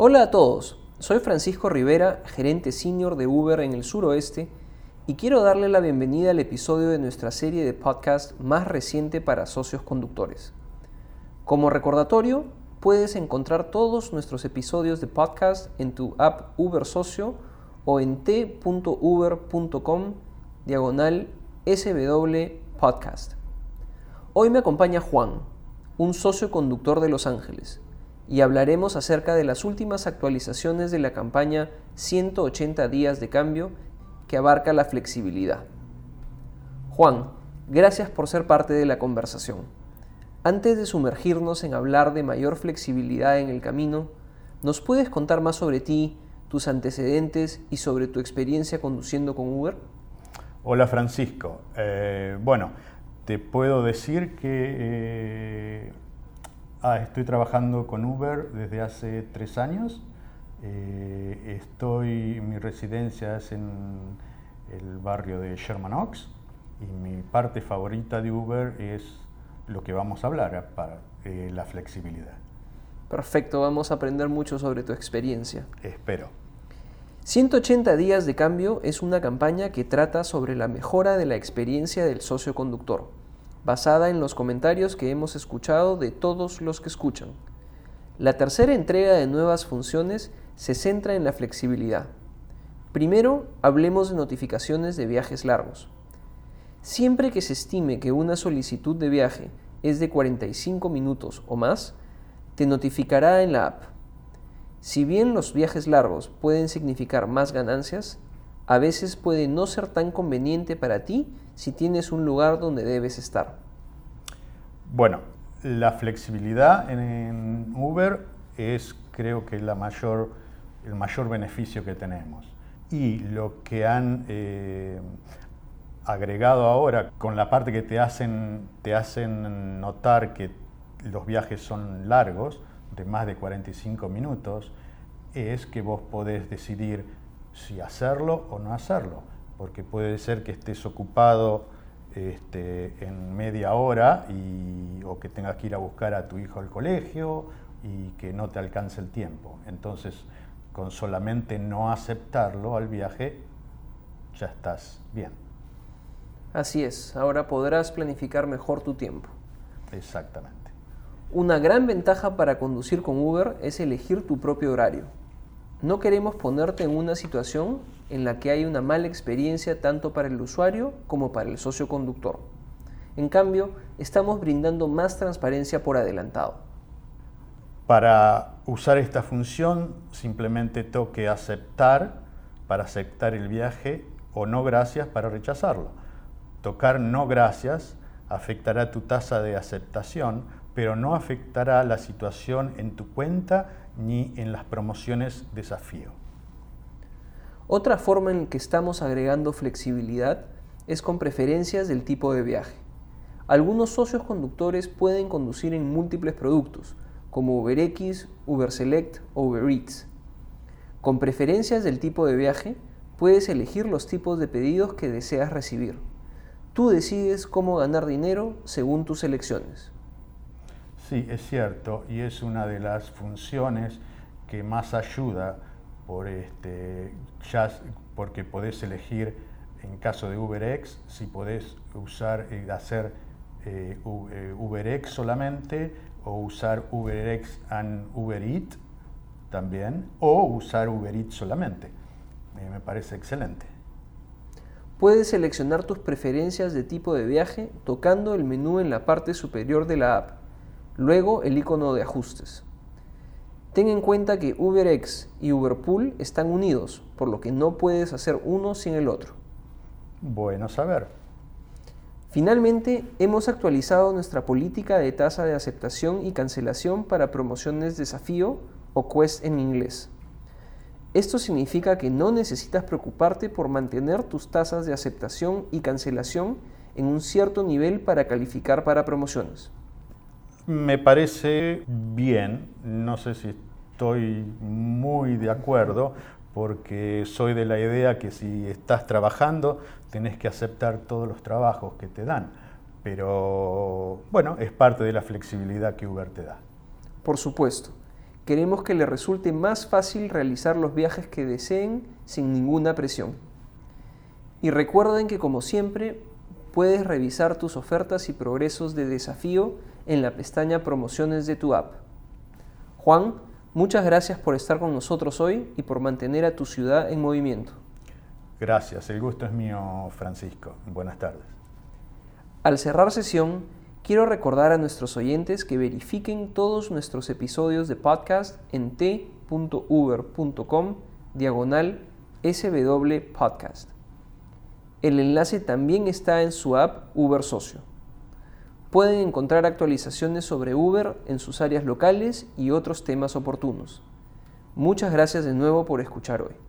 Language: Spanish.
Hola a todos, soy Francisco Rivera, gerente senior de Uber en el suroeste, y quiero darle la bienvenida al episodio de nuestra serie de podcast más reciente para socios conductores. Como recordatorio, puedes encontrar todos nuestros episodios de podcast en tu app Uber Socio o en t.uber.com diagonal SW Podcast. Hoy me acompaña Juan, un socio conductor de Los Ángeles, y hablaremos acerca de las últimas actualizaciones de la campaña 180 días de cambio que abarca la flexibilidad. Juan, gracias por ser parte de la conversación. Antes de sumergirnos en hablar de mayor flexibilidad en el camino, ¿nos puedes contar más sobre ti, tus antecedentes y sobre tu experiencia conduciendo con Uber? Hola Francisco. Eh, bueno, te puedo decir que eh, ah, estoy trabajando con Uber desde hace tres años. Eh, estoy, mi residencia es en el barrio de Sherman Oaks y mi parte favorita de Uber es lo que vamos a hablar, para la flexibilidad. Perfecto, vamos a aprender mucho sobre tu experiencia. Espero. 180 días de cambio es una campaña que trata sobre la mejora de la experiencia del socio conductor, basada en los comentarios que hemos escuchado de todos los que escuchan. La tercera entrega de nuevas funciones se centra en la flexibilidad. Primero, hablemos de notificaciones de viajes largos. Siempre que se estime que una solicitud de viaje es de 45 minutos o más, te notificará en la app. Si bien los viajes largos pueden significar más ganancias, a veces puede no ser tan conveniente para ti si tienes un lugar donde debes estar. Bueno, la flexibilidad en Uber es creo que la mayor, el mayor beneficio que tenemos. Y lo que han eh, agregado ahora con la parte que te hacen, te hacen notar que los viajes son largos, de más de 45 minutos, es que vos podés decidir si hacerlo o no hacerlo, porque puede ser que estés ocupado este, en media hora y, o que tengas que ir a buscar a tu hijo al colegio y que no te alcance el tiempo. Entonces, con solamente no aceptarlo al viaje, ya estás bien. Así es, ahora podrás planificar mejor tu tiempo. Exactamente. Una gran ventaja para conducir con Uber es elegir tu propio horario. No queremos ponerte en una situación en la que hay una mala experiencia tanto para el usuario como para el socio conductor. En cambio, estamos brindando más transparencia por adelantado. Para usar esta función, simplemente toque aceptar para aceptar el viaje o no gracias para rechazarlo. Tocar no gracias afectará tu tasa de aceptación pero no afectará la situación en tu cuenta ni en las promociones desafío. Otra forma en que estamos agregando flexibilidad es con preferencias del tipo de viaje. Algunos socios conductores pueden conducir en múltiples productos, como UberX, UberSelect o Uber Eats. Con preferencias del tipo de viaje, puedes elegir los tipos de pedidos que deseas recibir. Tú decides cómo ganar dinero según tus elecciones. Sí, es cierto, y es una de las funciones que más ayuda por este, ya, porque podés elegir en caso de UberX si podés usar, eh, hacer eh, eh, UberX solamente o usar UberX and UberEat también o usar UberEat solamente. me parece excelente. Puedes seleccionar tus preferencias de tipo de viaje tocando el menú en la parte superior de la app. Luego el icono de ajustes. Ten en cuenta que UberX y Uberpool están unidos, por lo que no puedes hacer uno sin el otro. Bueno saber. Finalmente, hemos actualizado nuestra política de tasa de aceptación y cancelación para promociones desafío o Quest en inglés. Esto significa que no necesitas preocuparte por mantener tus tasas de aceptación y cancelación en un cierto nivel para calificar para promociones. Me parece bien, no sé si estoy muy de acuerdo, porque soy de la idea que si estás trabajando tenés que aceptar todos los trabajos que te dan. Pero bueno, es parte de la flexibilidad que Uber te da. Por supuesto. Queremos que le resulte más fácil realizar los viajes que deseen sin ninguna presión. Y recuerden que como siempre puedes revisar tus ofertas y progresos de desafío en la pestaña Promociones de tu app. Juan, muchas gracias por estar con nosotros hoy y por mantener a tu ciudad en movimiento. Gracias, el gusto es mío, Francisco. Buenas tardes. Al cerrar sesión, quiero recordar a nuestros oyentes que verifiquen todos nuestros episodios de podcast en t.uber.com diagonal SW Podcast. El enlace también está en su app Uber Socio. Pueden encontrar actualizaciones sobre Uber en sus áreas locales y otros temas oportunos. Muchas gracias de nuevo por escuchar hoy.